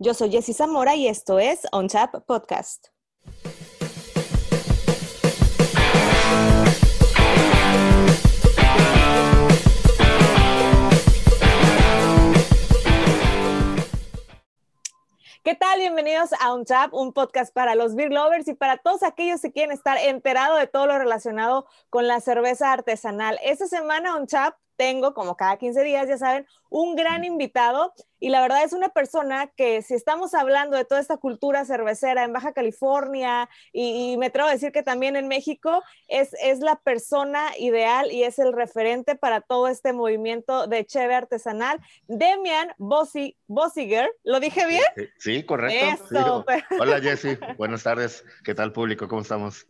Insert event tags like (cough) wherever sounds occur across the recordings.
Yo soy Jessy Zamora y esto es On Tap Podcast. ¿Qué tal? Bienvenidos a On Tap, un podcast para los beer lovers y para todos aquellos que quieren estar enterados de todo lo relacionado con la cerveza artesanal. Esta semana On Tap tengo, como cada 15 días, ya saben, un gran invitado y la verdad es una persona que si estamos hablando de toda esta cultura cervecera en Baja California y, me atrevo a decir que también en México, es, es la persona ideal y es el referente para todo este movimiento de cheve artesanal. Demian Bossiger, ¿lo dije bien? Sí, correcto. Hola Jessy, buenas tardes. ¿Qué tal público? ¿Cómo estamos?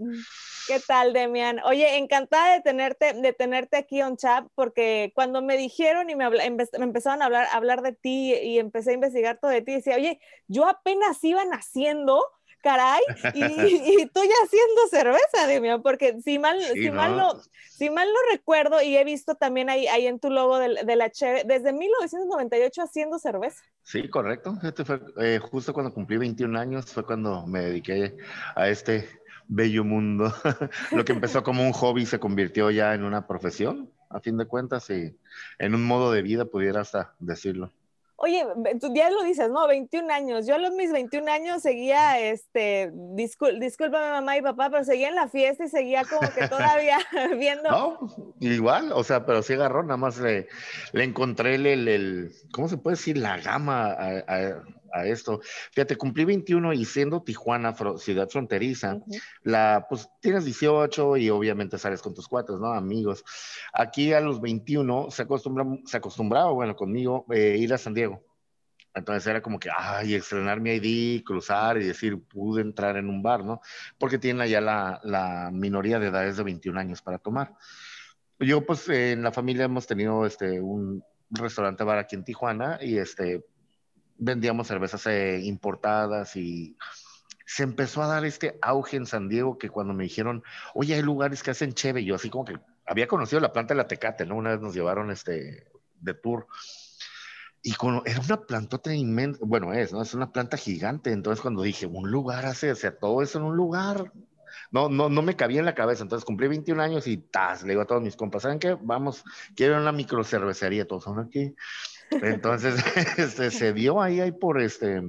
¿Qué tal, Demian? Oye, encantada de tenerte, de tenerte aquí on chat, porque cuando me dijeron y me, empezaron a hablar, hablar de ti y empecé a investigar todo de ti, decía, oye, yo apenas iba naciendo, caray, y, tú ya haciendo cerveza, Demian, porque si mal, si, mal lo, si mal no recuerdo, y he visto también ahí, ahí en tu logo de, de la Cheve, desde 1998 haciendo cerveza. Sí, correcto. Este fue eh, justo cuando cumplí 21 años, fue cuando me dediqué a este bello mundo. (laughs) Lo que empezó como un hobby se convirtió ya en una profesión, a fin de cuentas, y en un modo de vida, pudiera hasta decirlo. Oye, tú ya lo dices, ¿no? 21 años. Yo a los mis 21 años seguía, este, discul discúlpame mamá y papá, pero seguía en la fiesta y seguía como que (laughs) todavía (laughs) viendo. No, igual, o sea, pero sí agarró, nada más le, le encontré el, el, ¿cómo se puede decir? La gama a, a esto. Fíjate, cumplí 21 y siendo Tijuana ciudad fronteriza, la, pues tienes 18 y obviamente sales con tus cuates, ¿no? Amigos. Aquí a los 21 se, acostumbra, se acostumbraba, bueno, conmigo, eh, ir a San Diego. Entonces era como que, ay, estrenar mi ID, cruzar y decir, pude entrar en un bar, ¿no? Porque tienen allá la, la minoría de edades de 21 años para tomar. Yo, pues, en la familia hemos tenido este, un restaurante bar aquí en Tijuana y este, vendíamos cervezas eh, importadas y se empezó a dar este auge en San Diego que cuando me dijeron, oye, hay lugares que hacen cheve, yo así como que había conocido la planta de la Tecate, ¿no? Una vez nos llevaron este de tour y era una plantota inmensa, bueno, es, ¿no? Es una planta gigante, entonces cuando dije, un lugar hace, o sea, todo eso en un lugar, no, no, no me cabía en la cabeza, entonces cumplí 21 años y tas, le digo a todos mis compas, ¿saben qué? Vamos, quiero una microcervecería, todos son aquí, entonces, (laughs) este, se dio ahí, ahí por este,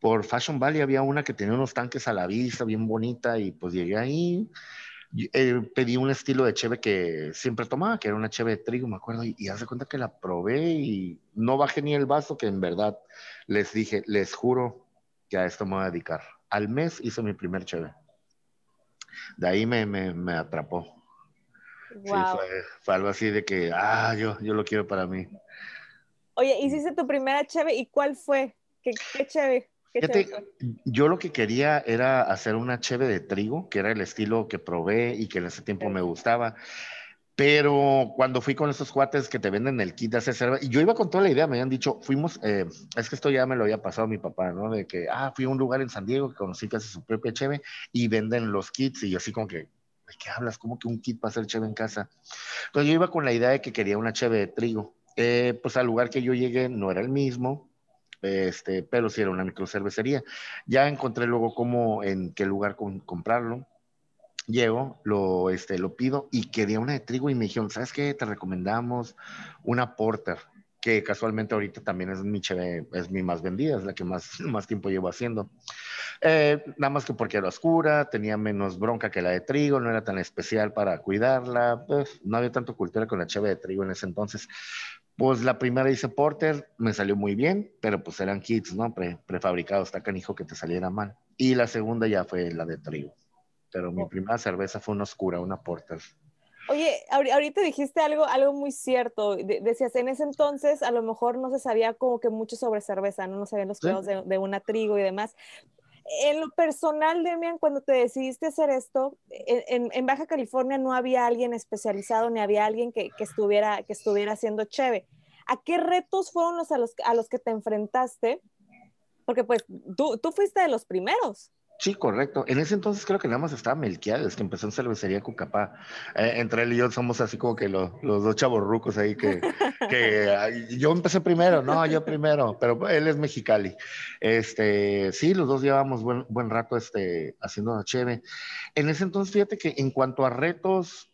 por Fashion Valley había una que tenía unos tanques a la vista, bien bonita, y pues llegué ahí, eh, pedí un estilo de cheve que siempre tomaba, que era una cheve de trigo, me acuerdo, y, y hace cuenta que la probé y no bajé ni el vaso, que en verdad les dije, les juro que a esto me voy a dedicar. Al mes hice mi primer cheve. De ahí me, me, me atrapó. Sí, fue, fue, algo así de que, ah, yo, yo lo quiero para mí. Oye, hiciste tu primera cheve y cuál fue? ¿Qué, qué cheve? yo lo que quería era hacer una cheve de trigo, que era el estilo que probé y que en ese tiempo me gustaba. Pero cuando fui con esos cuates que te venden el kit de hacer cerveza, y yo iba con toda la idea, me habían dicho, fuimos, eh, es que esto ya me lo había pasado mi papá, ¿no? De que, ah, fui a un lugar en San Diego que conocí que hace su propia cheve y venden los kits, y yo así como que, ¿de qué hablas? ¿Cómo que un kit para hacer cheve en casa? Entonces yo iba con la idea de que quería una cheve de trigo. Eh, pues al lugar que yo llegué no era el mismo, este, pero sí era una microcervecería. Ya encontré luego cómo, en qué lugar comprarlo. Llego, lo, este, lo pido y quería una de trigo y me dijeron, ¿sabes qué? Te recomendamos una porter, que casualmente ahorita también es mi, es mi más vendida, es la que más, (laughs) más tiempo llevo haciendo. Eh, nada más que porque era oscura, tenía menos bronca que la de trigo, no era tan especial para cuidarla, pues no había tanto cultura con la chave de trigo en ese entonces. Pues la primera hice porter, me salió muy bien, pero pues eran kits, ¿no? prefabricados, está canijo que te saliera mal. Y la segunda ya fue la de trigo. Pero mi primera cerveza fue una oscura, una porter. Oye, ahorita dijiste algo, algo muy cierto. decías, en ese entonces a lo mejor no se sabía como que mucho sobre cerveza, no, no sabían los cuidados de, una trigo y demás. En lo personal, Demian, cuando te decidiste hacer esto, en, Baja California no había alguien especializado ni había alguien que, estuviera, que estuviera haciendo cheve. ¿A qué retos fueron los a, los, a los que te enfrentaste? Porque pues tú, tú fuiste de los primeros. Sí, correcto. En ese entonces creo que nada más estaba Melquiades, que empezó en cervecería Cucapá. Eh, entre él y yo somos así como que los dos chavos rucos ahí que, que (laughs) yo empecé primero, no, yo primero, pero él es mexicali. Este, sí, los dos llevamos buen, buen rato este, haciendo la cheve. En ese entonces, fíjate que en cuanto a retos,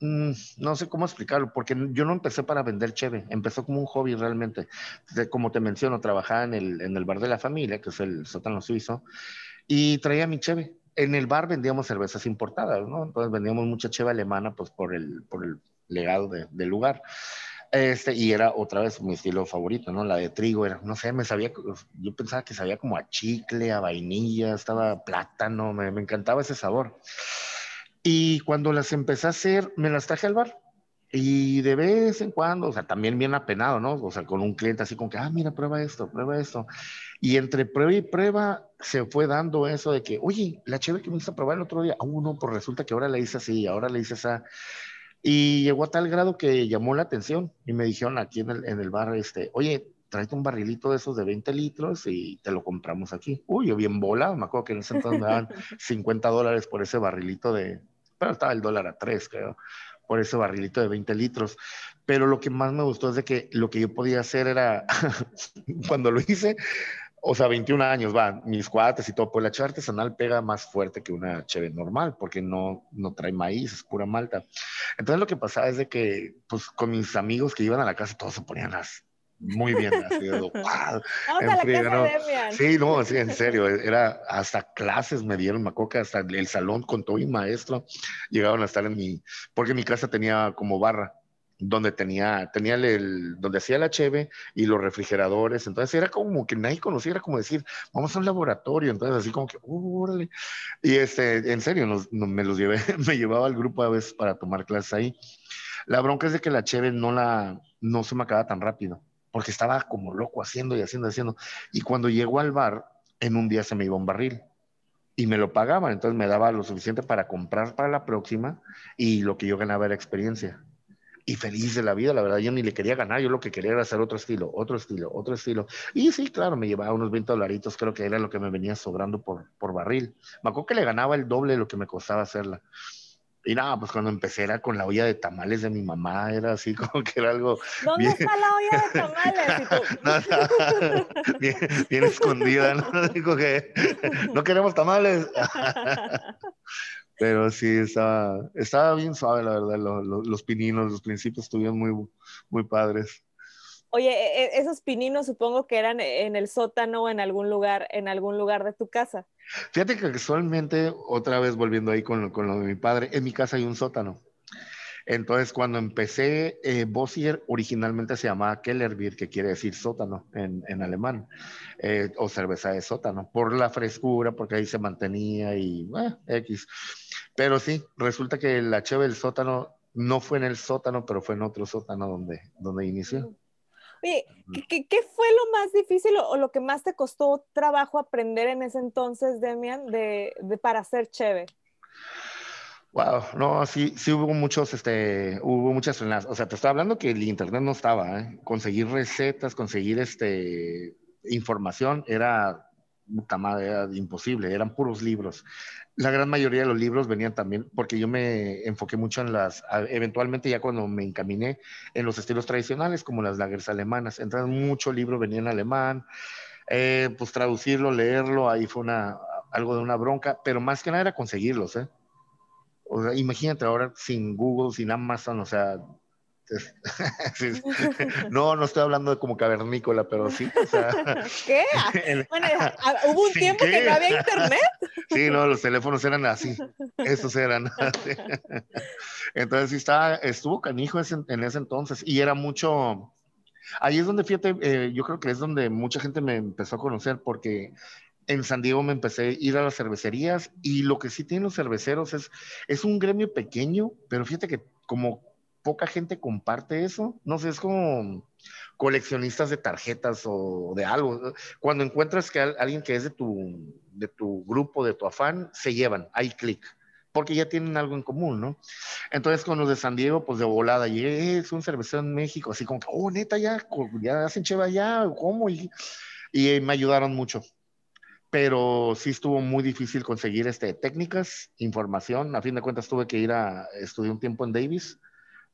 no sé cómo explicarlo, porque yo no empecé para vender cheve, empezó como un hobby realmente. como te menciono, trabajaba en el, en el bar de la familia, que es el sótano suizo, y traía mi cheve. En el bar vendíamos cervezas importadas, ¿no? Entonces vendíamos mucha cheve alemana, pues por el, por el legado del lugar. Este, y era otra vez mi estilo favorito, ¿no? La de trigo era, no sé, me sabía, yo pensaba que sabía como a chicle, a vainilla, estaba plátano, me, me encantaba ese sabor. Y cuando las empecé a hacer, me las traje al bar. Y de vez en cuando, o sea, también bien apenado, ¿no? O sea, con un cliente así como que, ah, mira, prueba esto, prueba esto. Y entre prueba y prueba se fue dando eso de que, oye, la chévere que me hizo probar el otro día, ah, uno, pues resulta que ahora le hice así, ahora le hice esa. Y llegó a tal grado que llamó la atención y me dijeron aquí en el, en el bar, este, oye, tráete un barrilito de esos de 20 litros y te lo compramos aquí. Uy, yo bien volado, me acuerdo que en ese entonces me daban (laughs) 50 dólares por ese barrilito de, pero estaba el dólar a 3, creo, por ese barrilito de 20 litros. Pero lo que más me gustó es de que lo que yo podía hacer era, (laughs) cuando lo hice, o sea, 21 años, va, mis cuates y todo, pues la cheve artesanal pega más fuerte que una cheve normal, porque no, no trae maíz, es pura malta. Entonces lo que pasaba es de que, pues con mis amigos que iban a la casa, todos se ponían las muy bien, así de, (laughs) wow, en ¿no? Sí, no, sí, en serio, era hasta clases me dieron, me acuerdo que hasta el salón con todo y maestro llegaban a estar en mi, porque mi casa tenía como barra, donde tenía, tenía el, donde hacía la cheve y los refrigeradores, entonces era como que nadie conocía, era como decir, vamos a un laboratorio, entonces así como que, órale, y este, en serio, me los llevé, (laughs) me llevaba al grupo a veces para tomar clases ahí. La bronca es de que la cheve no la, no se me acaba tan rápido porque estaba como loco haciendo y haciendo y haciendo. Y cuando llegó al bar, en un día se me iba un barril y me lo pagaban, entonces me daba lo suficiente para comprar para la próxima y lo que yo ganaba era experiencia. Y feliz de la vida, la verdad, yo ni le quería ganar, yo lo que quería era hacer otro estilo, otro estilo, otro estilo. Y sí, claro, me llevaba unos 20 dolaritos, creo que era lo que me venía sobrando por, por barril. Me acuerdo que le ganaba el doble de lo que me costaba hacerla. Y nada, pues cuando empecé era con la olla de tamales de mi mamá, era así (laughs) como que era algo. ¿Dónde está la olla de tamales? (laughs) (laughs) bien, escondida, ¿no? Dijo que no queremos tamales. Pero sí, estaba, estaba bien suave, la verdad, los, los pininos, los principios estuvieron muy, muy padres. Oye, e, e, esos pininos supongo que eran en el sótano o en algún lugar, en algún lugar de tu casa. Fíjate que casualmente, otra vez volviendo ahí con, con lo de mi padre, en mi casa hay un sótano. Entonces, cuando empecé, eh, Bossier originalmente se llamaba Kellerbier, que quiere decir sótano en, en alemán, eh, o cerveza de sótano, por la frescura, porque ahí se mantenía y eh, X. Pero sí, resulta que la cheve del sótano no fue en el sótano, pero fue en otro sótano donde, donde inició. Oye, ¿qué, fue lo más difícil o, lo que más te costó trabajo aprender en ese entonces, Demian, de, para ser chévere? Wow, no, sí, sí hubo muchos, este, hubo muchas frenadas. O sea, te estoy hablando que el internet no estaba, ¿eh? Conseguir recetas, conseguir, este, información era, puta madre, era imposible, eran puros libros la gran mayoría de los libros venían también, porque yo me enfoqué mucho en las, eventualmente ya cuando me encaminé en los estilos tradicionales, como las lagers alemanas. Entonces, mucho libro venía en alemán, eh, pues traducirlo, leerlo, ahí fue una, algo de una bronca, pero más que nada era conseguirlos, ¿eh? O sea, imagínate ahora sin Google, sin Amazon, o sea, (laughs) no, no estoy hablando de como cavernícola, pero sí. (laughs) ¿Qué? (laughs) bueno, hubo un tiempo que no había internet. Sí, no, los teléfonos eran así. Esos eran. Entonces sí estaba, estuvo canijo en ese entonces y era mucho. Ahí es donde, fíjate, eh, yo creo que es donde mucha gente me empezó a conocer porque en San Diego me empecé a ir a las cervecerías y lo que sí tienen los cerveceros es, es un gremio pequeño, pero fíjate que como poca gente comparte eso. No sé, es como coleccionistas de tarjetas o de algo. Cuando encuentras que alguien que es de tu, de tu grupo, de tu afán, se llevan, hay clic, porque ya tienen algo en común, ¿no? Entonces con los de San Diego, pues de volada, y es un cervecero en México, así como oh, neta, ya, ya hacen cheva ya, ¿cómo? Y, y me ayudaron mucho. pero sí estuvo muy difícil conseguir este, técnicas, información. A fin de cuentas tuve que ir a estudiar un tiempo en Davis,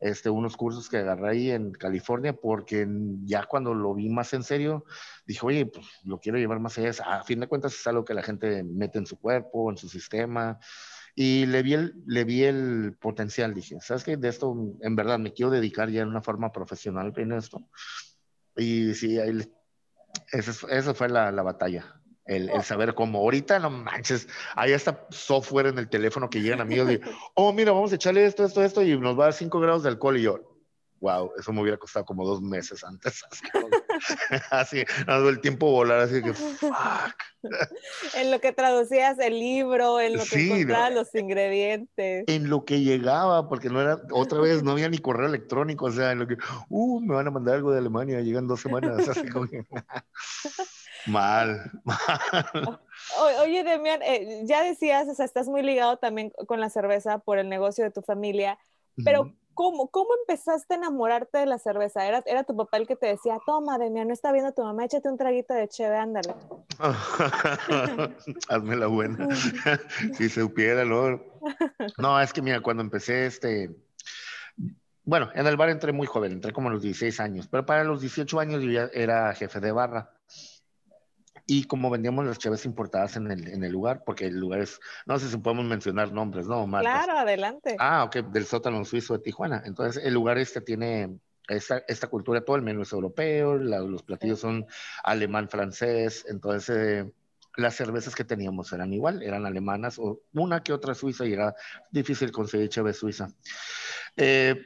este, unos cursos que agarré ahí en California, porque ya cuando lo vi más en serio, dije, oye, pues lo quiero llevar más allá. A fin de cuentas es algo que la gente mete en su cuerpo, en su sistema. Y le vi el, le vi el potencial, dije, ¿sabes qué? De esto, en verdad, me quiero dedicar ya en una forma profesional en esto. Y sí, ahí, esa, fue la, la batalla. El, el, saber cómo. Ahorita no manches, hay hasta software en el teléfono que llegan amigos de, oh, mira, vamos a echarle esto, esto, esto, y nos va a dar 5 grados de alcohol. Y yo, wow, eso me hubiera costado como dos meses antes. (laughs) Así, dado (laughs) el tiempo volar, así que, fuck. (laughs) En lo que traducías el libro, en lo que sí, encontrabas los ingredientes. En lo que llegaba, porque no era, otra vez, no había ni correo electrónico, o sea, en lo que, uh, me van a mandar algo de Alemania, llegan dos semanas, así como Mal, mal. oye, Demian, eh, ya decías, o sea, estás muy ligado también con la cerveza por el negocio de tu familia, pero ¿cómo, ¿cómo empezaste a enamorarte de la cerveza? ¿Era, ¿Era tu papá el que te decía, toma, Demian, no está viendo tu mamá, échate un traguito de cheve, ándale? (laughs) Hazme la buena. (laughs) si supiera, ¿no? No, es que mira, cuando empecé este... Bueno, en el bar entré muy joven, entré como a los 16 años, pero para los 18 años yo ya era jefe de barra y como vendíamos las chaves importadas en el, en el lugar, porque el lugar es, no sé si podemos mencionar nombres, ¿no? Claro, adelante. Ah, ok, del sótano suizo de Tijuana. Entonces, el lugar este tiene esta, esta cultura, todo el menú es europeo, los platillos son alemán, francés, entonces... Eh, las cervezas que teníamos eran igual, eran alemanas o una que otra suiza y era difícil conseguir chave suiza. Eh,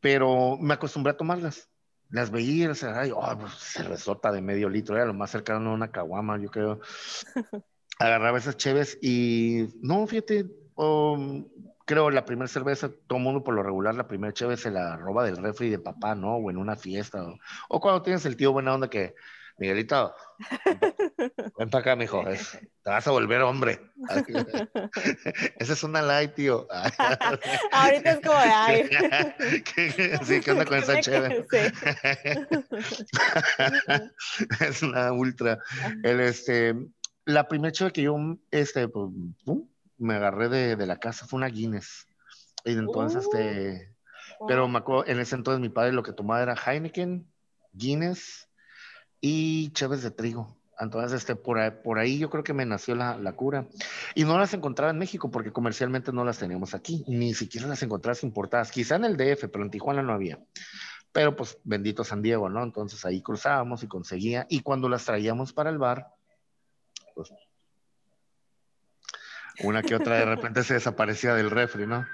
pero me acostumbré a tomarlas las veía, o sea, ay, oh, pues, cervezota de medio litro, era lo más cercano a una caguama, yo creo. (laughs) Agarraba esas cheves y no, fíjate, um, creo la primera cerveza, todo mundo por lo regular, la primera cheve se la roba del refri de papá, ¿no? O en una fiesta, o, o cuando tienes el tío buena onda que, Miguelito, ven para (laughs) acá, mijo. te vas a volver hombre. (laughs) Esa es una light, tío. (laughs) Ahorita es como de ay. sí, ¿qué onda con esa chévere? es una ultra. El, este, la primera chévere que yo este, pues, me agarré de, de, la casa fue una Guinness. Y entonces, este, uh. pero me acuerdo, en ese entonces mi padre lo que tomaba era Heineken, Guinness y Chévez de trigo. Entonces, este, por, ahí, por ahí yo creo que me nació la, la, cura. Y no las encontraba en México porque comercialmente no las teníamos aquí, ni siquiera las encontrabas importadas. Quizá en el DF, pero en Tijuana no había. Pero pues bendito San Diego, ¿no? Entonces ahí cruzábamos y conseguía. Y cuando las traíamos para el bar, pues una que otra de repente se desaparecía del refri, ¿no?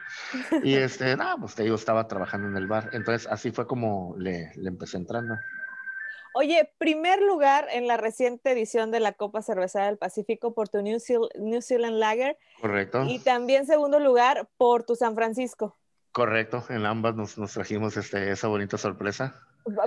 Y este, no, pues te digo, estaba trabajando en el bar. Entonces así fue como le, le empecé entrando. Oye, primer lugar en la reciente edición de la Copa Cervecera del Pacífico por tu New, Zealand Lager. Correcto. Y también segundo lugar por tu San Francisco. Correcto, en ambas nos, trajimos este, esa bonita sorpresa.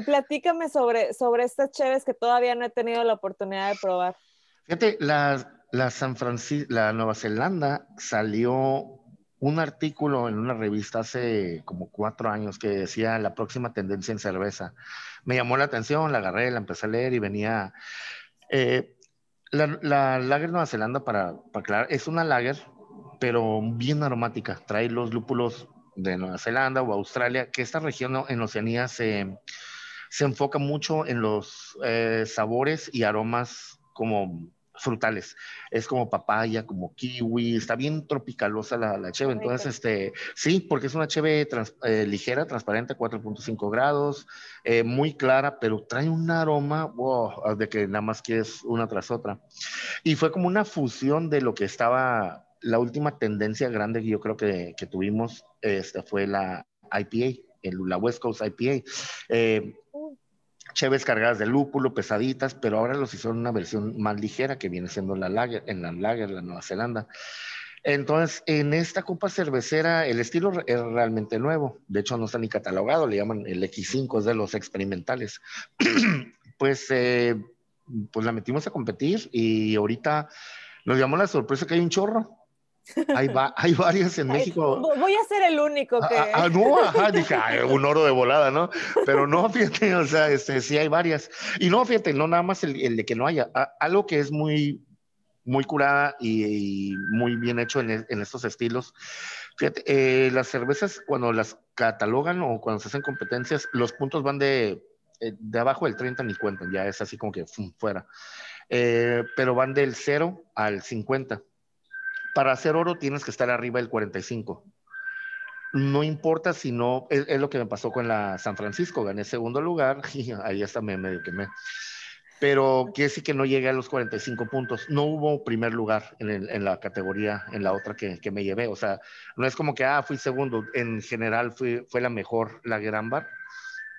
Platícame sobre, sobre estas cheves que todavía no he tenido la oportunidad de probar. Fíjate, la, la San Francisco, la Nueva Zelanda salió un artículo en una revista hace como cuatro años que decía la próxima tendencia en cerveza. Me llamó la atención, la agarré, la empecé a leer y venía... Eh, la, la, lager Nueva Zelanda, para, para aclarar, es una lager, pero bien aromática. Trae los lúpulos de Nueva Zelanda o Australia, que esta región en Oceanía se, se enfoca mucho en los eh, sabores y aromas como frutales. Es como papaya, como kiwi, está bien tropicalosa la, la cheve. Entonces, este, sí, porque es una cheve eh, ligera, transparente, 4.5 grados, eh, muy clara, pero trae un aroma wow, de que nada más quieres una tras otra. Y fue como una fusión de lo que estaba, la última tendencia grande que yo creo que, que tuvimos, este, fue la IPA, el, la West Coast IPA. Eh, cheves cargadas de lúpulo, pesaditas, pero ahora los hicieron una versión más ligera que viene siendo la lager, en la lager, la Nueva Zelanda. Entonces, en esta copa cervecera, el estilo es realmente nuevo. De hecho, no está ni catalogado, le llaman el X5, es de los experimentales. (clears throat) pues, eh, pues la metimos a competir y ahorita nos llamó la sorpresa que hay un chorro. Hay, va, hay varias en (laughs) México. Voy a ser el único que. Ah, ah, no, ajá, (laughs) dije, un oro de volada, ¿no? Pero no, fíjate, o sea, este, sí hay varias. Y no, fíjate, no nada más el, de que no haya. algo que es muy muy curada y, muy bien hecho en, estos estilos. Fíjate, eh, las cervezas cuando las catalogan o cuando se hacen competencias, los puntos van de, eh, de abajo del 30 ni cuentan, ya es así como que fuera. Eh, pero van del 0 al 50. Para hacer oro tienes que estar arriba del 45 no importa si no, es, lo que me pasó con la San Francisco, gané segundo lugar (laughs) y ahí hasta me medio quemé. Pero quiere decir que no llegué a los 45 puntos. No hubo primer lugar en, la categoría, en la otra que, me llevé. O sea, no es como que, ah, fui segundo. En general fue, fue la mejor, la Gran Bar.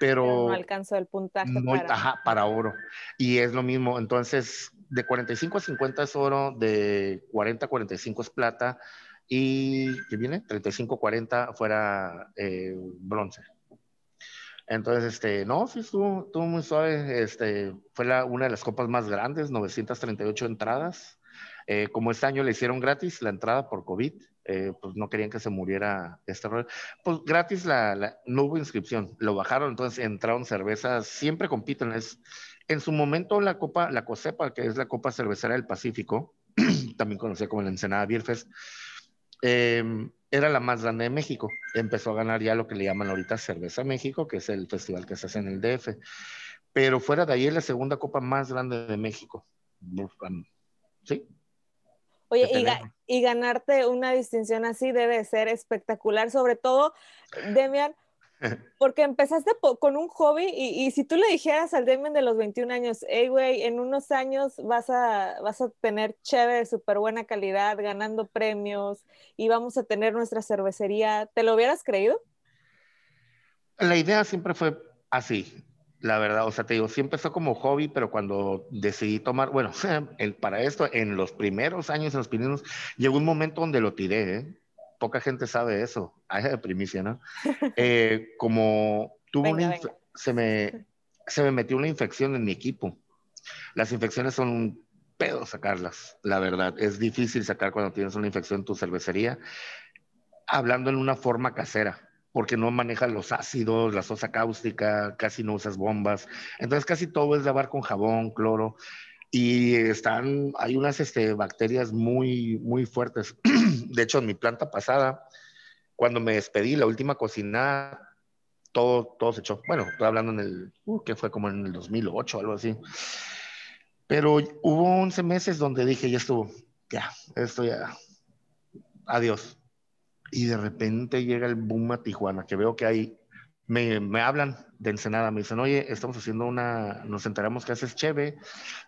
Pero, no alcanzó el puntaje para... Ajá, para oro. Y es lo mismo. Entonces, de 45 a 50 es oro, de 40 a 45 es plata y ¿qué viene? 35-40 fuera eh, bronce. Entonces, este, no, sí, estuvo, muy suave. Este, fue la, una de las copas más grandes, 938 entradas. Eh, como este año le hicieron gratis la entrada por COVID, eh, pues no querían que se muriera este rol. Pues gratis la, la, no hubo inscripción, lo bajaron, entonces entraron cervezas, siempre compiten. Es, en su momento la Copa, la COSEPA, que es la Copa Cervecera del Pacífico, (clears throat) también conocida como la Ensenada Beer Fest, Em, era la más grande de México. Empezó a ganar ya lo que le llaman ahorita Cerveza México, que es el festival que se hace en el DF. Pero fuera de ahí es la segunda copa más grande de México. Sí. Oye, y, y, ganarte una distinción así debe ser espectacular, sobre todo, Demian, (laughs) porque empezaste con un hobby y, si tú le dijeras al Demian de los 21 años, hey, güey, en unos años vas a, vas a tener chévere de súper buena calidad, ganando premios y vamos a tener nuestra cervecería, ¿te lo hubieras creído? La idea siempre fue así, la verdad. O sea, te digo, sí empezó como hobby, pero cuando decidí tomar, bueno, (laughs) el, para esto, en los primeros años, en los primeros, llegó un momento donde lo tiré, ¿eh? Poca gente sabe eso, (laughs) hay de primicia, ¿no? (laughs) Eh, como tuvo una Se, me, se me metió una infección en mi equipo. Las infecciones son un pedo sacarlas, la verdad. Es difícil sacar cuando tienes una infección en tu cervecería, hablando en una forma casera, porque no manejas los ácidos, la sosa cáustica, casi no usas bombas. Entonces casi todo es lavar con jabón, cloro y están, hay unas este, bacterias muy, muy fuertes. (clears throat) De hecho, en mi planta pasada, cuando me despedí, la última cocina, todo, todo se echó. Bueno, estoy hablando en el, uh, que fue como en el 2008, algo así. Pero hubo 11 meses donde dije, ya estuvo, ya, esto ya, adiós. Y de repente llega el boom a Tijuana, que veo que hay me, hablan de Ensenada, me dicen, oye, estamos haciendo una, nos enteramos que haces cheve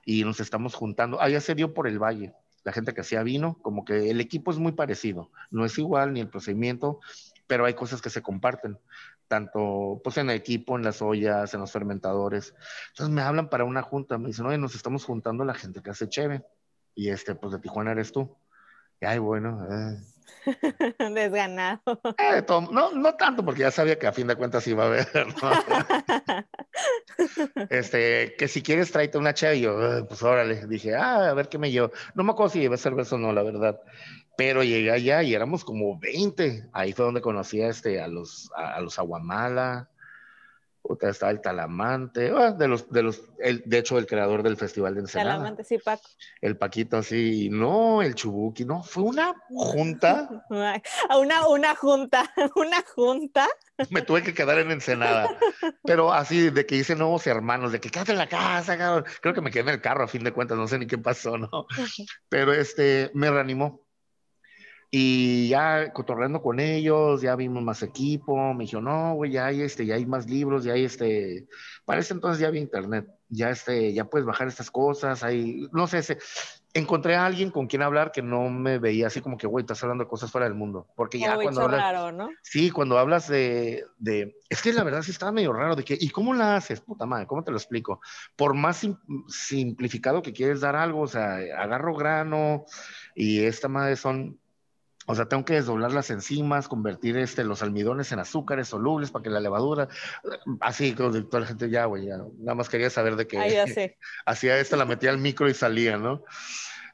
y nos estamos juntando. Ah, ya se dio por el valle, la gente que hacía vino, como que el equipo es muy parecido, no es igual ni el procedimiento, pero hay cosas que se comparten, tanto pues en el equipo, en las ollas, en los fermentadores. Entonces me hablan para una junta, me dicen, oye, nos estamos juntando la gente que hace cheve y este, pues de Tijuana eres tú. Y ay, bueno, eh (laughs) Desganado. Eh, no, no tanto, porque ya sabía que a fin de cuentas iba a haber, (laughs) (laughs) este, que si quieres tráete una chave, y yo, eh, pues órale, dije, ah, a ver qué me llevo. No me acuerdo si llevé cerveza o no, la verdad. Pero llegué allá y éramos como 20. Ahí fue donde conocí a, este, a los, a los Aguamala, Puta, está el Talamante, ah, de los, de los, el, de hecho, el creador del Festival de Ensenada. Talamante, sí, Paco. El Paquito, sí, no, el Chubuki, no, fue una junta. una, una junta, (laughs) una junta. Me tuve que quedar en Ensenada, pero así, de que hice nuevos hermanos, de que quédate en la casa, cabrón. Creo que me quedé en el carro a fin de cuentas, no sé ni qué pasó, ¿no? Pero este, me reanimó, y ya cotorreando con ellos, ya vimos más equipo, me dijo, no, güey, ya hay este, ya hay más libros, ya hay este, para ese entonces ya había internet, ya este, ya puedes bajar estas cosas, hay, no sé, encontré a alguien con quien hablar que no me veía así como que, güey, estás hablando de cosas fuera del mundo, porque ya cuando hablas, raro, ¿no? sí, cuando hablas de, de, es que la verdad sí estaba medio raro, de que, ¿y cómo la haces? Puta madre, ¿cómo te lo explico? Por más simplificado que quieres dar algo, o sea, agarro grano y esta madre son o sea, tengo que desdoblar las enzimas, convertir este, los almidones en azúcares solubles para que la levadura, así, toda la gente ya, güey, ya, nada más quería saber de qué. Ah, ya sé. (laughs) Hacía esta, la metía al micro y salía, ¿no?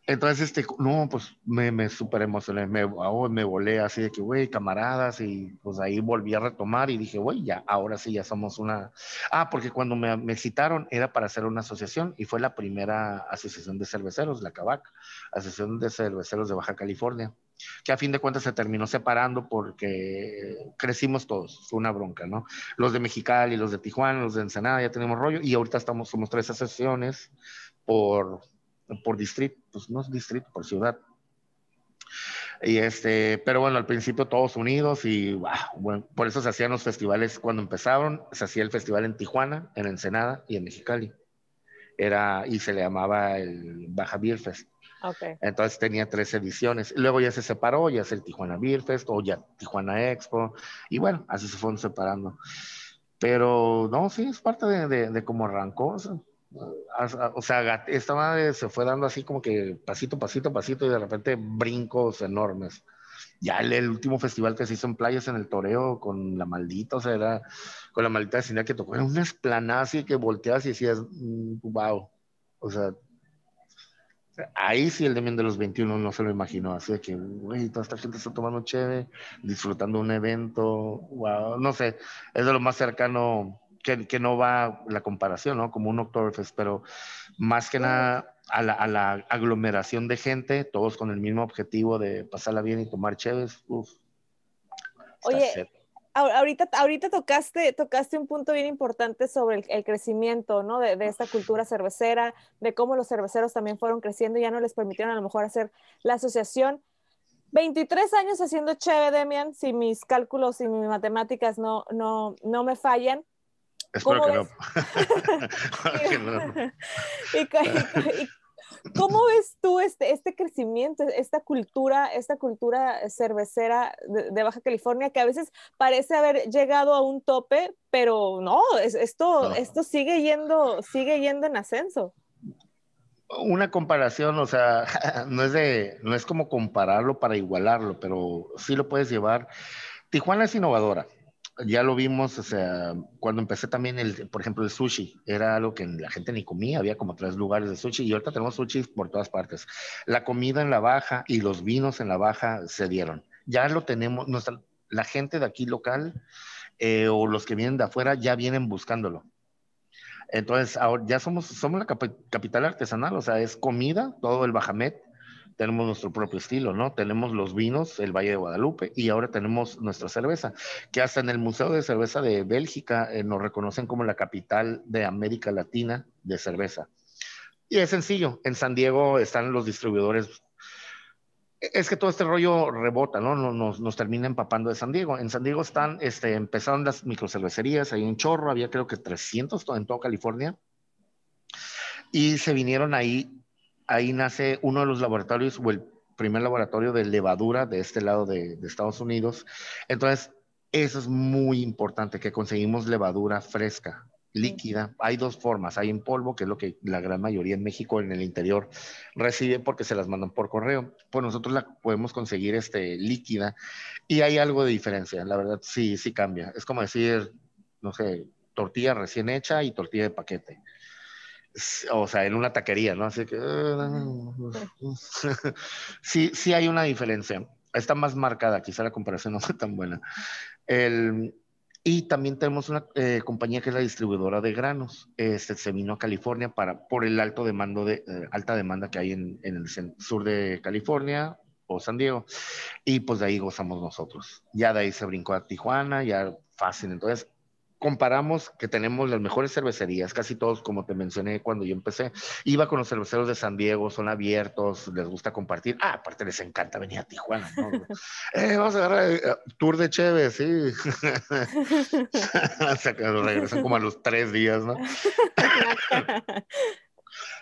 Entonces, este, no, pues me, me súper emocioné, me, oh, me volé así de que, güey, camaradas, y pues ahí volví a retomar y dije, güey, ya, ahora sí, ya somos una... Ah, porque cuando me, me, citaron era para hacer una asociación y fue la primera asociación de cerveceros, la CABAC, Asociación de Cerveceros de Baja California, que a fin de cuentas se terminó separando porque crecimos todos, fue una bronca, ¿no? Los de Mexicali, los de Tijuana, los de Ensenada, ya tenemos rollo y ahorita estamos, somos tres asociaciones por por distrito, pues no es distrito, por ciudad. Y este, pero bueno, al principio todos unidos y bueno, por eso se hacían los festivales cuando empezaron, se hacía el festival en Tijuana, en Ensenada y en Mexicali. Era, y se le llamaba el Baja Beer Fest. Okay. Entonces tenía tres ediciones. Luego ya se separó, ya es el Tijuana Beer Fest o ya Tijuana Expo. Y bueno, así se fueron separando. Pero no, sí, es parte de, de, de cómo arrancó. O sea, esta madre se fue dando así como que pasito, pasito, pasito y de repente brincos enormes. Ya el, último festival que se hizo en playas en el Toreo con la maldita, o sea, era con la maldita vecindad que tocó, era una esplanada así que volteas y decías, wow. Mm, o sea, ahí sí el Demian de los 21 no se lo imaginó, así de que, güey, toda esta gente está tomando chévere, disfrutando un evento, wow, no sé, es de lo más cercano que, no va la comparación, ¿no? Como un Oktoberfest, pero más que nada a la, a la, aglomeración de gente, todos con el mismo objetivo de pasarla bien y tomar chéves. Oye, ahorita, ahorita tocaste, tocaste un punto bien importante sobre el, crecimiento, ¿no? De, de, esta cultura cervecera, de cómo los cerveceros también fueron creciendo y ya no les permitieron a lo mejor hacer la asociación. 23 años haciendo cheve, Demian, si mis cálculos y mis matemáticas no, no, no me fallan. Espero (laughs) que no. (laughs) ¿Cómo ves tú este, este crecimiento, esta cultura, esta cultura cervecera de, Baja California que a veces parece haber llegado a un tope, pero no, esto, esto sigue yendo, sigue yendo en ascenso? Una comparación, o sea, (laughs) no es de, no es como compararlo para igualarlo, pero sí lo puedes llevar. Tijuana es innovadora ya lo vimos, o sea, cuando empecé también, el, por ejemplo, el sushi, era algo que la gente ni comía, había como tres lugares de sushi y ahorita tenemos sushi por todas partes. La comida en la baja y los vinos en la baja se dieron. Ya lo tenemos, nuestra, la gente de aquí local eh, o los que vienen de afuera ya vienen buscándolo. Entonces, ahora ya somos, somos la capital artesanal, o sea, es comida, todo el Bajamet, tenemos nuestro propio estilo, ¿no? Tenemos los vinos, el Valle de Guadalupe, y ahora tenemos nuestra cerveza, que hasta en el Museo de Cerveza de Bélgica eh, nos reconocen como la capital de América Latina de cerveza. Y es sencillo, en San Diego están los distribuidores. Es que todo este rollo rebota, ¿no? Nos, nos termina empapando de San Diego. En San Diego están, este, empezaron las microcervecerías, hay un chorro, había creo que 300 en toda California. Y se vinieron ahí ahí nace uno de los laboratorios o el primer laboratorio de levadura de este lado de, Estados Unidos. Entonces, eso es muy importante, que conseguimos levadura fresca, líquida. Hay dos formas, hay en polvo, que es lo que la gran mayoría en México, en el interior, recibe porque se las mandan por correo. Pues nosotros la podemos conseguir este, líquida y hay algo de diferencia, la verdad sí, sí cambia. Es como decir, no sé, tortilla recién hecha y tortilla de paquete o sea, en una taquería, ¿no? Así que (laughs) sí, sí hay una diferencia. Está más marcada, quizá la comparación (laughs) no fue tan buena. El, y también tenemos una eh, compañía que es la distribuidora de granos. Este, se vino a California para, por el alto demando de, eh, alta demanda que hay en, en, el sur de California o San Diego. Y pues de ahí gozamos nosotros. Ya de ahí se brincó a Tijuana, ya fácil. Entonces, comparamos que tenemos las mejores cervecerías, casi todos, como te mencioné cuando yo empecé, iba con los cerveceros de San Diego, son abiertos, les gusta compartir. Ah, aparte les encanta venir a Tijuana, ¿no? (laughs) eh, vamos a agarrar eh, tour de Chévez, sí. (laughs) (laughs) o sea, que regresan como a los tres días, ¿no?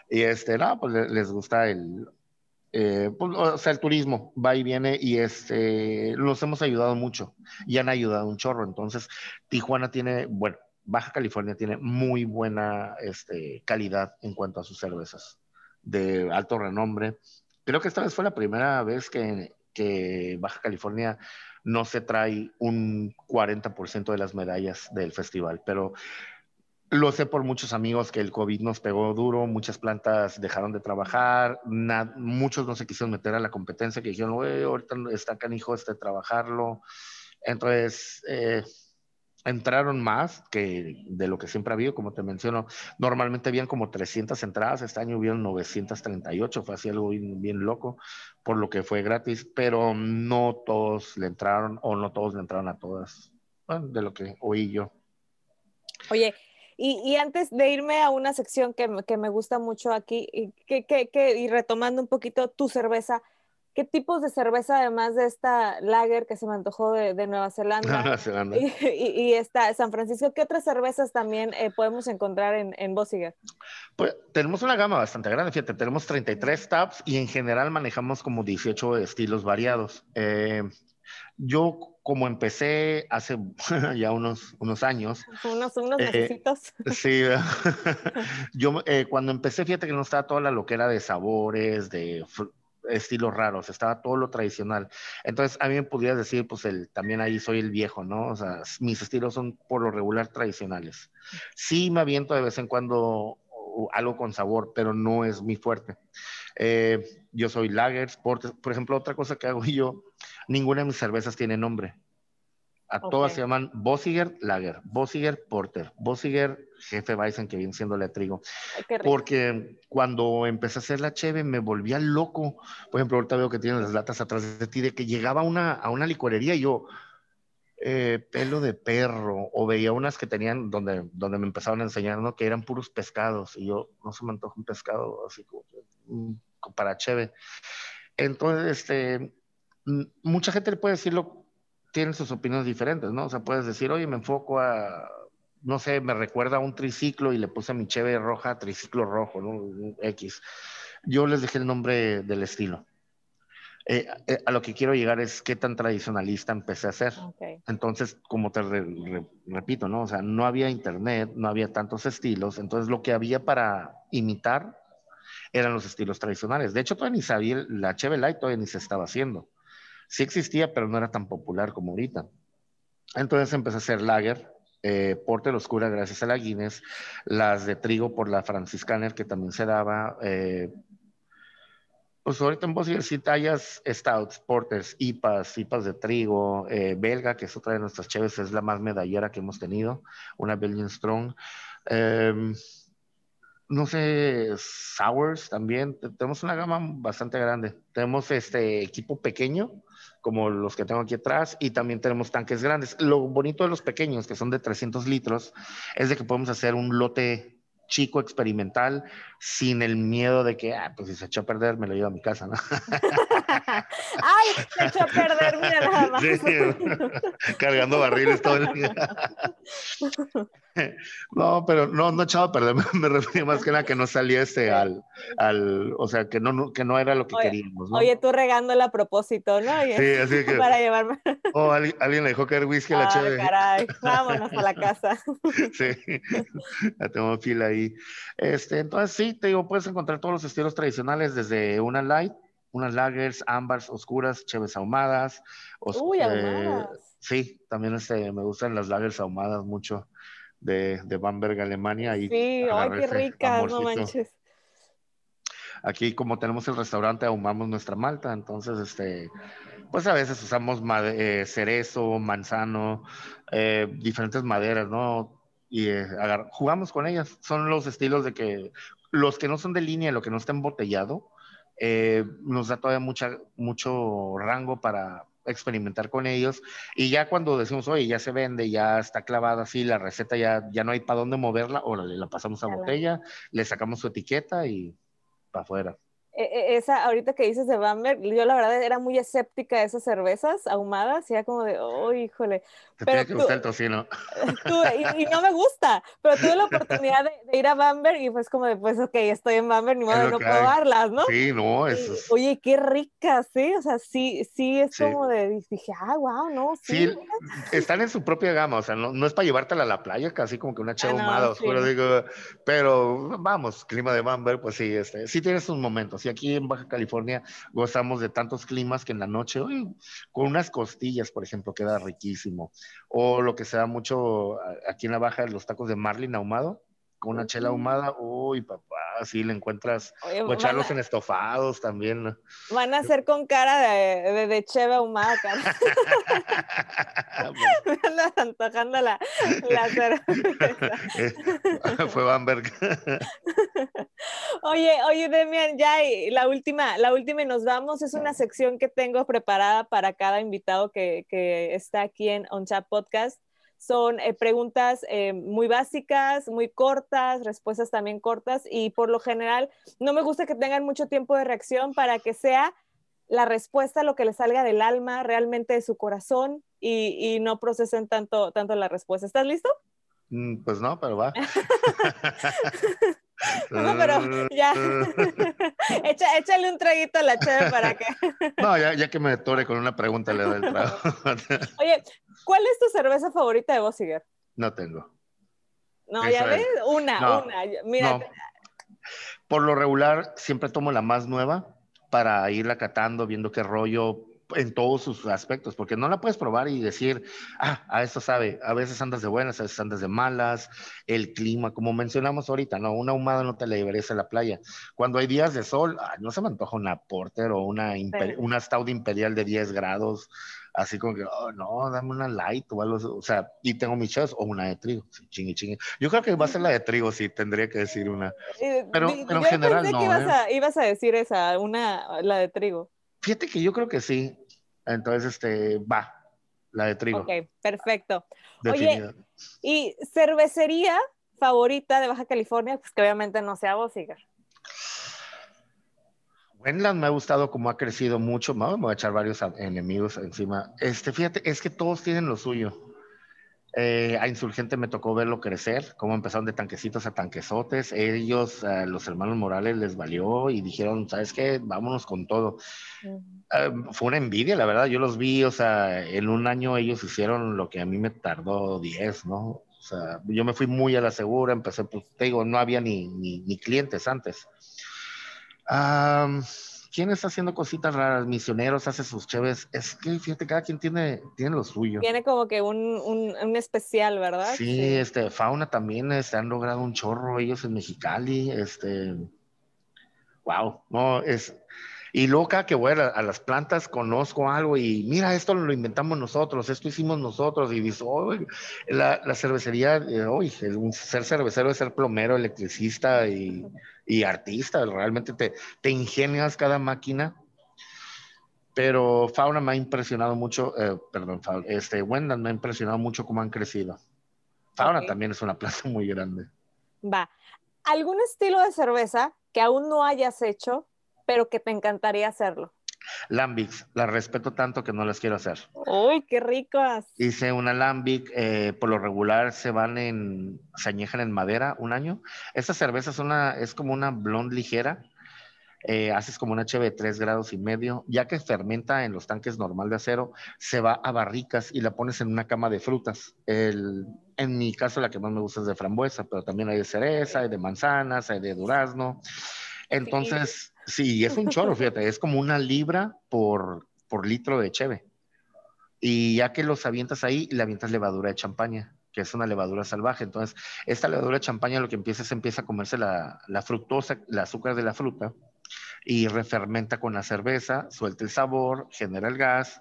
y este, no, pues les gusta el, eh, pues, o sea, el turismo va y viene y este, los hemos ayudado mucho y han ayudado un chorro. Entonces, Tijuana tiene, bueno, Baja California tiene muy buena este, calidad en cuanto a sus cervezas de alto renombre. Creo que esta vez fue la primera vez que, que Baja California no se trae un 40% de las medallas del festival, pero lo sé por muchos amigos que el COVID nos pegó duro, muchas plantas dejaron de trabajar, muchos no se quisieron meter a la competencia, que dijeron, ahorita está canijo este trabajarlo. Entonces, eh, entraron más que de lo que siempre ha habido, como te menciono. Normalmente habían como 300 entradas, este año hubieron 938, fue así algo bien, bien loco, por lo que fue gratis, pero no todos le entraron o no todos le entraron a todas, de lo que oí yo. Oye, y, antes de irme a una sección que, me gusta mucho aquí, y, y retomando un poquito tu cerveza, ¿qué tipos de cerveza, además de esta lager que se me antojó de, (laughs) Nueva Zelanda, Y, esta San Francisco, qué otras cervezas también eh, podemos encontrar en, en Bossiger? Pues tenemos una gama bastante grande, fíjate, tenemos 33 taps y en general manejamos como 18 estilos variados. Eh, yo como empecé hace (laughs) ya unos, unos años. Unos, unos eh, Sí, (laughs) (laughs) yo eh, cuando empecé, fíjate que no estaba toda la loquera de sabores, de estilos raros, estaba todo lo tradicional. Entonces, a mí me podrías decir, pues el, también ahí soy el viejo, ¿no? O sea, mis estilos son por lo regular tradicionales. Sí me aviento de vez en cuando algo con sabor, pero no es mi fuerte. Eh, yo soy lager, por, por ejemplo, otra cosa que hago (laughs) yo, ninguna de mis cervezas tiene nombre. A todas se llaman Bossiger Lager, Bossiger Porter, Bossiger Jefe Bison, que viene siendo la trigo. Porque cuando empecé a hacer la cheve me volvía loco. Por ejemplo, ahorita veo que tienen las latas atrás de ti, de que llegaba una, a una licorería y yo, eh, pelo de perro, o veía unas que tenían donde, donde me empezaron a enseñar, ¿no? Que eran puros pescados, y yo, no se me antoja un pescado así como mm, para cheve. Entonces, este, mucha gente le puede decirlo, tienen sus opiniones diferentes, ¿no? O sea, puedes decir, oye, me enfoco a, no sé, me recuerda a un triciclo y le puse a mi cheve roja, triciclo rojo, ¿no? X. Yo les dejé el nombre del estilo. Eh, eh, a lo que quiero llegar es qué tan tradicionalista empecé a ser. Entonces, como te repito, ¿no? O sea, no había internet, no había tantos estilos, entonces lo que había para imitar eran los estilos tradicionales. De hecho, todavía ni sabía, la Chevy Light todavía ni se estaba haciendo. Sí existía, pero no era tan popular como ahorita. Entonces empecé a hacer lager, eh, porter oscura gracias a la Guinness, las de trigo por la franciscaner que también se daba. Eh, pues ahorita en Bossier sí tallas stouts, porters, IPAs, IPAs de trigo, eh, belga, que es otra de nuestras cheves, es la más medallera que hemos tenido, una Belgian Strong. No sé, sours también. Tenemos una gama bastante grande. Tenemos este equipo pequeño, como los que tengo aquí atrás, y también tenemos tanques grandes. Lo bonito de los pequeños, que son de 300 litros, es de que podemos hacer un lote chico experimental sin el miedo de que, ah, pues si se echó a perder, me lo llevo a mi casa, ¿no? (laughs) Ay, se echó a perder, mira nada más. (laughs) cargando barriles todo el día. (laughs) (laughs) No, pero no, no echaba a perder, (laughs) me refería más que nada que no salía este al, al o sea, que no, que no era lo que queríamos, ¿no? Oye, tú regándola a propósito, ¿no? sí, así que. (laughs) Para llevarme. Oh, alguien, alguien le dejó caer whisky a la Ay, caray, vámonos a la casa. Sí, la tengo fila ahí. Este, entonces sí, te digo, puedes encontrar todos los estilos tradicionales, desde una light, unas lagers, ámbars, oscuras, cheves ahumadas. Uy, ahumadas. Sí, también este, me gustan las lagers ahumadas mucho de, de Bamberg, Alemania. Y sí, ay, qué rica, no manches. Aquí, como tenemos el restaurante, ahumamos nuestra malta, entonces, este, pues a veces usamos eh, cerezo, manzano, eh, diferentes maderas, ¿no? Y eh, jugamos con ellas. Son los estilos de que los que no son de línea, lo que no está embotellado, nos da todavía mucha, mucho rango para, experimentar con ellos y ya cuando decimos, oye, ya se vende, ya está clavada así, la receta ya, ya no hay para dónde moverla, órale, la pasamos a botella, le sacamos su etiqueta y para afuera. E, e, esa, ahorita que dices de Bamberg, yo la verdad era muy escéptica de esas cervezas ahumadas, y era como de, oh, híjole. Te pero que gustar el tocino. (laughs) y, no me gusta, pero tuve la (laughs) oportunidad de, ir a Bamberg y pues como de, pues, ok, estoy en Bamberg, ni modo de no probarlas, ¿no? Sí, no, eso es... Oye, qué ricas, ¿sí? O sea, sí, sí, es como de, dije, ah, wow, no, sí. sí están en su propia gama, o sea, no, no es para llevártela a la playa, casi como que una chava ah, ahumada, digo, pero vamos, clima de Bamberg, pues sí, este, sí tiene sus momentos, aquí en Baja California gozamos de tantos climas que en la noche, con unas costillas, por ejemplo, queda riquísimo. O lo que se da mucho aquí en la Baja, los tacos de marlin ahumado, con una chela ahumada, uy, papá, sí le encuentras, o echarlos en estofados también. Van a ser con cara de, de, de cheve ahumada, cara. (laughs) (laughs) Me andas antojando la, la cerveza. (laughs) Fue Bamberg. oye, oye, Demian, ya la última, la última y nos vamos, es una sección que tengo preparada para cada invitado que, que está aquí en On Chat Podcast son eh, preguntas eh, muy básicas, muy cortas, respuestas también cortas y por lo general no me gusta que tengan mucho tiempo de reacción para que sea la respuesta lo que les salga del alma, realmente de su corazón y, no procesen tanto, tanto la respuesta. ¿Estás listo? Mm, pues no, pero va. (laughs) No, pero ya. (laughs) échale un traguito a la cheve para que. (laughs) no, ya, ya, que me tore con una pregunta le doy el trago. (laughs) Oye, ¿cuál es tu cerveza favorita de Bossiger? No tengo. No, ya ves, una, una. Mira. Por lo regular, siempre tomo la más nueva para irla catando, viendo qué rollo, en todos sus aspectos, porque no la puedes probar y decir, ah, a esto sabe, a veces andas de buenas, a veces andas de malas, el clima, como mencionamos ahorita, no, una humada no te la llevarías a la playa. Cuando hay días de sol, no se me antoja una porter o una, una stout imperial de 10 grados, así como que, oh, no, dame una light o algo, o sea, y tengo mis chas o una de trigo, chingue, chingue. Yo creo que va a ser la de trigo, sí, tendría que decir una. Pero, en general no. ibas, ¿eh? a, ibas a decir esa, una, la de trigo. Fíjate que yo creo que sí. Entonces, este, va, la de trigo. Ok, perfecto. Oye, ¿y cervecería favorita de Baja California? Pues que obviamente no sea Bossiger. Wendland me ha gustado como ha crecido mucho. Me voy a echar varios enemigos encima. Este, fíjate, es que todos tienen lo suyo. Eh, a Insurgente me tocó verlo crecer, cómo empezaron de tanquecitos a tanquesotes. Ellos, los hermanos Morales, les valió y dijeron, ¿sabes qué? Vámonos con todo. Eh, fue una envidia, la verdad. Yo los vi, o sea, en un año ellos hicieron lo que a mí me tardó 10, ¿no? O sea, yo me fui muy a la segura, empecé, pues, te digo, no había ni, ni, clientes antes. ¿Quién está haciendo cositas raras? Misioneros hace sus chéves. Es que fíjate, cada quien tiene, tiene lo suyo. Tiene como que un, un, especial, ¿verdad? Sí, este, Fauna también este, han logrado un chorro ellos en Mexicali. Este, wow, no, es, y loca que voy a, las plantas, conozco algo y mira, esto lo inventamos nosotros, esto hicimos nosotros. Y dices, la, la, cervecería, eh, ser cervecero es ser plomero, electricista y, y artista. Realmente te, te, ingenias cada máquina. Pero Fauna me ha impresionado mucho, eh, perdón, este, Wendan me ha impresionado mucho cómo han crecido. Fauna también es una planta muy grande. Va. ¿Algún estilo de cerveza que aún no hayas hecho pero que te encantaría hacerlo? Lambics, las respeto tanto que no las quiero hacer. ¡Uy, qué ricas! Hice una Lambic, eh, por lo regular se van en, se añejan en madera un año. Esta cerveza es, una, es como una blonde ligera, eh, haces como una HB 3 grados y medio, ya que fermenta en los tanques normal de acero, se va a barricas y la pones en una cama de frutas. El, en mi caso la que más me gusta es de frambuesa, pero también hay de cereza, hay de manzanas, hay de durazno. Entonces, sí, es un chorro, fíjate, es como una libra por, por litro de cheve. Y ya que los avientas ahí, le avientas levadura de champaña, que es una levadura salvaje. Entonces, esta levadura de champaña lo que empieza es empieza a comerse la, la fructosa, el azúcar de la fruta, y refermenta con la cerveza, suelta el sabor, genera el gas,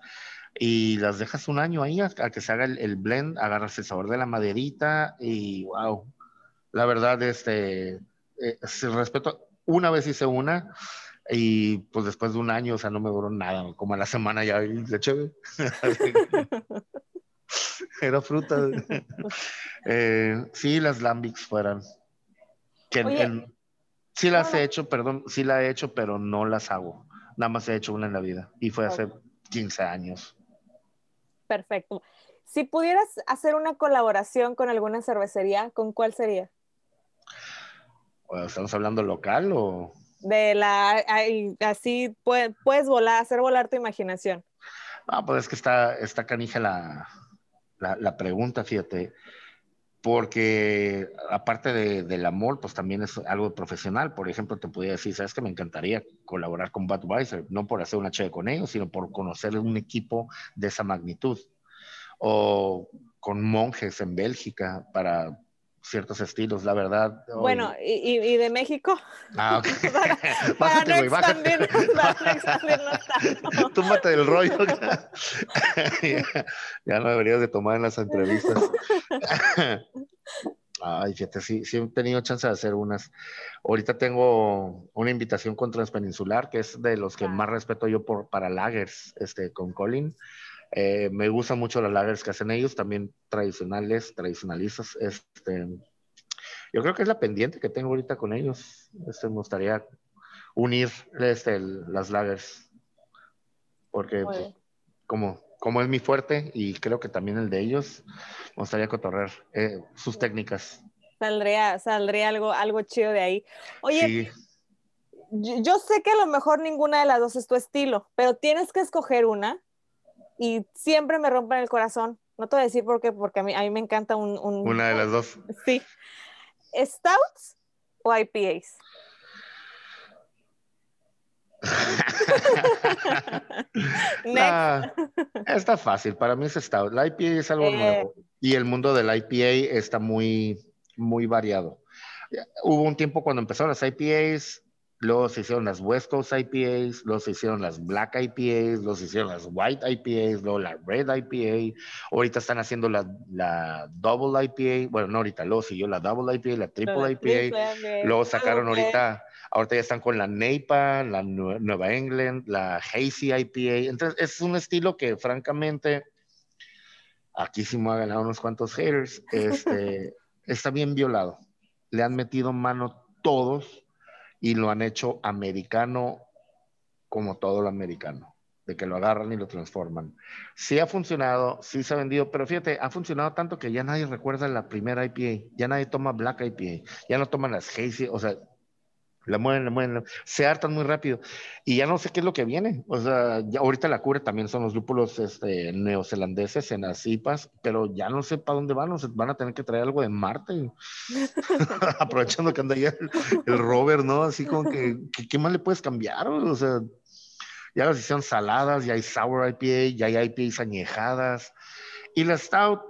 y las dejas un año ahí a, que se haga el, blend, agarras el sabor de la maderita, y wow, la verdad, este, eh, respeto, una vez hice una y pues después de un año, o sea, no me duró nada, como a la semana ya de chévere. (laughs) Era fruta. Eh, sí, las lambics fueran. sí las he hecho, perdón, sí la he hecho, pero no las hago. Nada más he hecho una en la vida y fue hace 15 años. Perfecto. Si pudieras hacer una colaboración con alguna cervecería, ¿con cuál sería? ¿Estamos hablando local o...? De la... Así puedes, volar, hacer volar tu imaginación. No, pues es que está, está canija la, la, pregunta, fíjate. porque aparte del amor, pues también es algo profesional. Por ejemplo, te podría decir, sabes que me encantaría colaborar con Budweiser, no por hacer una chévere con ellos, sino por conocer un equipo de esa magnitud. O con monjes en Bélgica para ciertos estilos, la verdad. Bueno, ¿y, y de México? Ah, ok. (laughs) (laughs) para, no expandir, (laughs) Túmate del rollo. ya, no deberías de tomar en las entrevistas. Ay, fíjate, sí, sí he tenido chance de hacer unas. Ahorita tengo una invitación con Transpeninsular, que es de los que ah. más respeto yo por, para lagers, este, con Colin. Eh, me gustan mucho las lagers que hacen ellos, también tradicionales, tradicionalistas. Este, yo creo que es la pendiente que tengo ahorita con ellos. Este, me gustaría unir este, las lagers, porque pues, como, como es mi fuerte y creo que también el de ellos, me gustaría cotorrear eh, sus técnicas. Saldría, saldría algo, algo chido de ahí. Oye, yo sé que a lo mejor ninguna de las dos es tu estilo, pero tienes que escoger una y siempre me rompen el corazón. No te voy a decir por qué, porque a mí, a mí me encanta un, Una de las dos. (laughs) Sí. ¿Stouts o IPAs? (laughs) está fácil, para mí es Stout. La IPA es algo eh. nuevo y el mundo del IPA está muy, muy variado. Hubo un tiempo cuando empezaron las IPAs, Luego se hicieron las West Coast IPAs, luego se hicieron las Black IPAs, luego se hicieron las White IPAs, luego la Red IPA. Ahorita están haciendo la, la Double IPA. Bueno, no ahorita, luego siguió la Double IPA, la Triple IPA. Luego sacaron ahorita, ahorita ya están con la NEIPA, la Nueva England, la Hazy IPA. Entonces, es un estilo que francamente, aquí sí me ha ganado unos cuantos haters, (laughs) este, está bien violado. Le han metido mano todos y lo han hecho americano como todo lo americano, de que lo agarran y lo transforman. Sí ha funcionado, sí se ha vendido, pero fíjate, ha funcionado tanto que ya nadie recuerda la primera IPA, ya nadie toma Black IPA, ya no toman las Hazy, o sea, la mueven, la mueven, se hartan muy rápido. Y ya no sé qué es lo que viene. O sea, ya ahorita la cura también son los lúpulos este, neozelandeses en las IPAs, pero ya no sé para dónde van. O sea, van a tener que traer algo de Marte. (laughs) (laughs) Aprovechando que anda ahí el, el, Robert, ¿no? Así como que, ¿qué más le puedes cambiar? O sea, ya las hicieron saladas, ya hay sour IPA, ya hay IPAs añejadas. Y la Stout,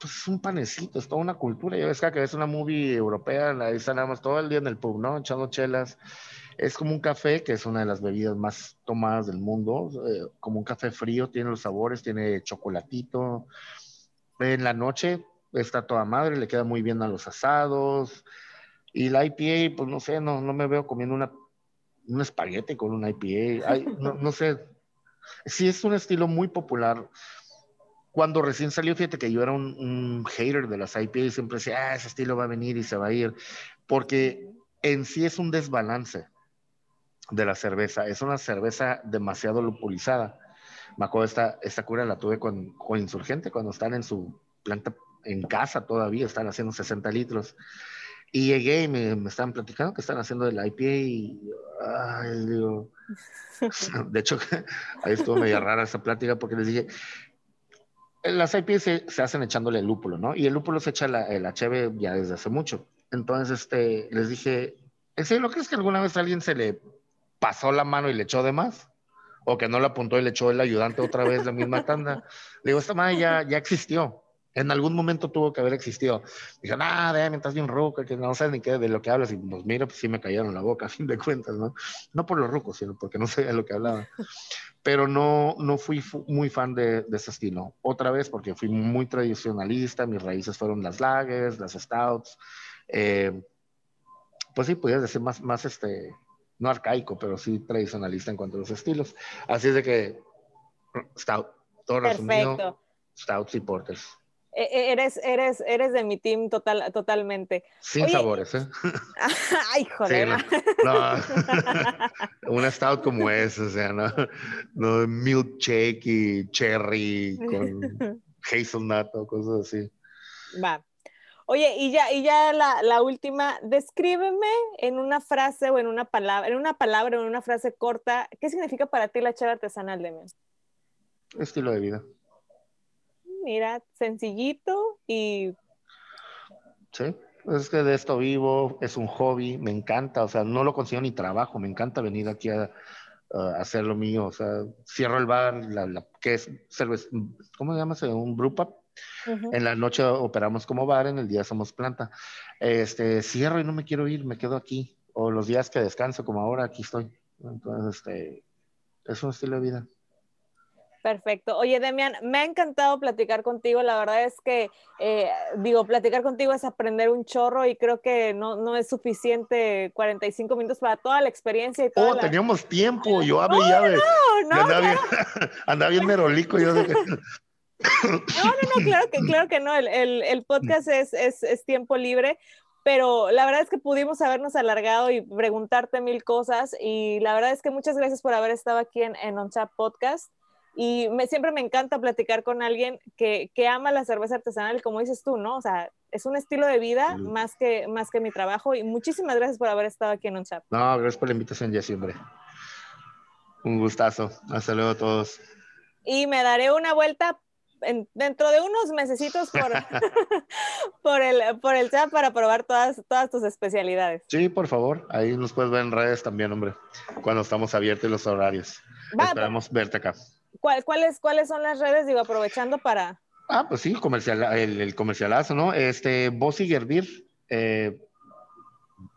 pues es un panecito, es toda una cultura. Ya ves que es una movie europea, ahí están nada más todo el día en el pub, ¿no? Echando chelas. Es como un café, que es una de las bebidas más tomadas del mundo, eh, como un café frío, tiene los sabores, tiene chocolatito. En la noche está toda madre, le queda muy bien a los asados. Y la IPA, pues no sé, no, no me veo comiendo una, un espagueti con una IPA. no, no sé. Sí, es un estilo muy popular cuando recién salió, fíjate que yo era un, hater de las IPA y siempre decía, ah, ese estilo va a venir y se va a ir, porque en sí es un desbalance de la cerveza, es una cerveza demasiado lupulizada. Me acuerdo, esta, esta cura la tuve con, con Insurgente cuando están en su planta en casa todavía, están haciendo 60 litros. Y llegué y me, me estaban platicando que están haciendo de la IPA y, ay, digo, (laughs) (laughs) de hecho, (laughs) ahí estuvo media rara esa plática porque les dije, las IPAs se, hacen echándole lúpulo, ¿no? Y el lúpulo se echa la, el HB ya desde hace mucho. Entonces, este, les dije, ¿en serio crees que alguna vez alguien se le pasó la mano y le echó de más? O que no le apuntó y le echó el ayudante otra vez la misma tanda. Le digo, esta madre ya, ya existió. En algún momento tuvo que haber existido. Dije, nada, déjame, estás bien ruco, que no sé ni qué de lo que hablas. Y pues mira, pues sí me cayeron la boca, a fin de cuentas, ¿no? No por los rucos, sino porque no sabía de lo que hablaba. Pero no, no fui muy fan de, de, ese estilo. Otra vez porque fui muy tradicionalista, mis raíces fueron las lagers, las stouts. Eh, pues sí, podías decir más, más este, no arcaico, pero sí tradicionalista en cuanto a los estilos. Así es de que, stout, todo resumido, stouts y porters. E, e, eres, eres, eres de mi team total, totalmente. Sin sabores, ¿eh? (laughs) Ay, joder. no, (laughs) una stout como esa, o sea, no, no milkshake y cherry con hazelnut o cosas así. Va. Oye, y ya, y ya la, la, última, descríbeme en una frase o en una palabra, en una palabra o en una frase corta, ¿qué significa para ti la chava artesanal de mes? Estilo de vida mira, sencillito y Sí, es que de esto vivo, es un hobby, me encanta, o sea, no lo consigo ni trabajo, me encanta venir aquí a, hacer lo mío, o sea, cierro el bar, la, la que es cerveza, ¿cómo se llama? Un brewpub. En la noche operamos como bar, en el día somos planta. Este, cierro y no me quiero ir, me quedo aquí. O los días que descanso, como ahora, aquí estoy. Entonces, este, es un estilo de vida. Perfecto. Oye, Demian, me ha encantado platicar contigo. La verdad es que, eh, digo, platicar contigo es aprender un chorro y creo que no, no es suficiente 45 minutos para toda la experiencia y todo. Oh, teníamos tiempo. Yo hable y hable. No, no, andaba, bien, (laughs) andaba bien merolico. Yo de... (laughs) No, no, no, claro que, claro que no. El, el, el podcast es, es, es, tiempo libre, pero la verdad es que pudimos habernos alargado y preguntarte mil cosas. Y la verdad es que muchas gracias por haber estado aquí en, en OnChat Podcast. Y me, siempre me encanta platicar con alguien que, que, ama la cerveza artesanal, como dices tú, ¿no? O sea, es un estilo de vida más, que, más que mi trabajo. Y muchísimas gracias por haber estado aquí en OnChat. No, gracias por la invitación, ya siempre. Un gustazo. Hasta luego a todos. Y me daré una vuelta dentro de unos mesecitos por, (laughs) (laughs) por, el, por el chat para probar todas, todas tus especialidades. Sí, por favor. Ahí nos puedes ver en redes también, hombre, cuando estamos abiertos los horarios. Esperamos verte acá. ¿Cuáles, ¿Cuáles son las redes? Digo, aprovechando para... Ah, pues sí, comercial, el, comercialazo, ¿no? Este, Bossiger Beer, eh,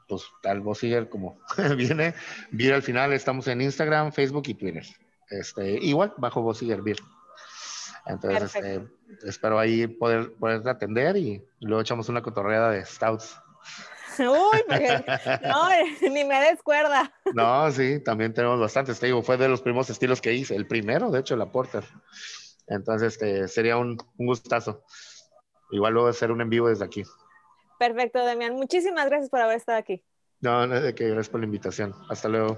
pues tal Bossiger como (laughs) viene, Beer al final, estamos en Instagram, Facebook y Twitter. Este, igual, bajo Bossiger Beer. Entonces, este, espero ahí poder, poder atender y luego echamos una cotorreada de stouts. (laughs) Uy, no, (laughs) ni me descuerda. No, sí, también tenemos bastantes. Te digo, fue de los primeros estilos que hice. El primero, de hecho, la Porter. Entonces, este, sería un, un gustazo. Igual luego hacer un en vivo desde aquí. Perfecto, Demian. Muchísimas gracias por haber estado aquí. No, no de que gracias por la invitación. Hasta luego.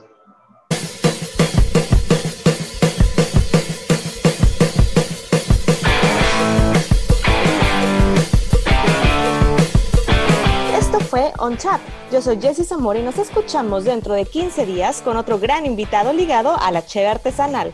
On Chat. Yo soy Jessie Zamora y nos escuchamos dentro de 15 días con otro gran invitado ligado a la cheve artesanal.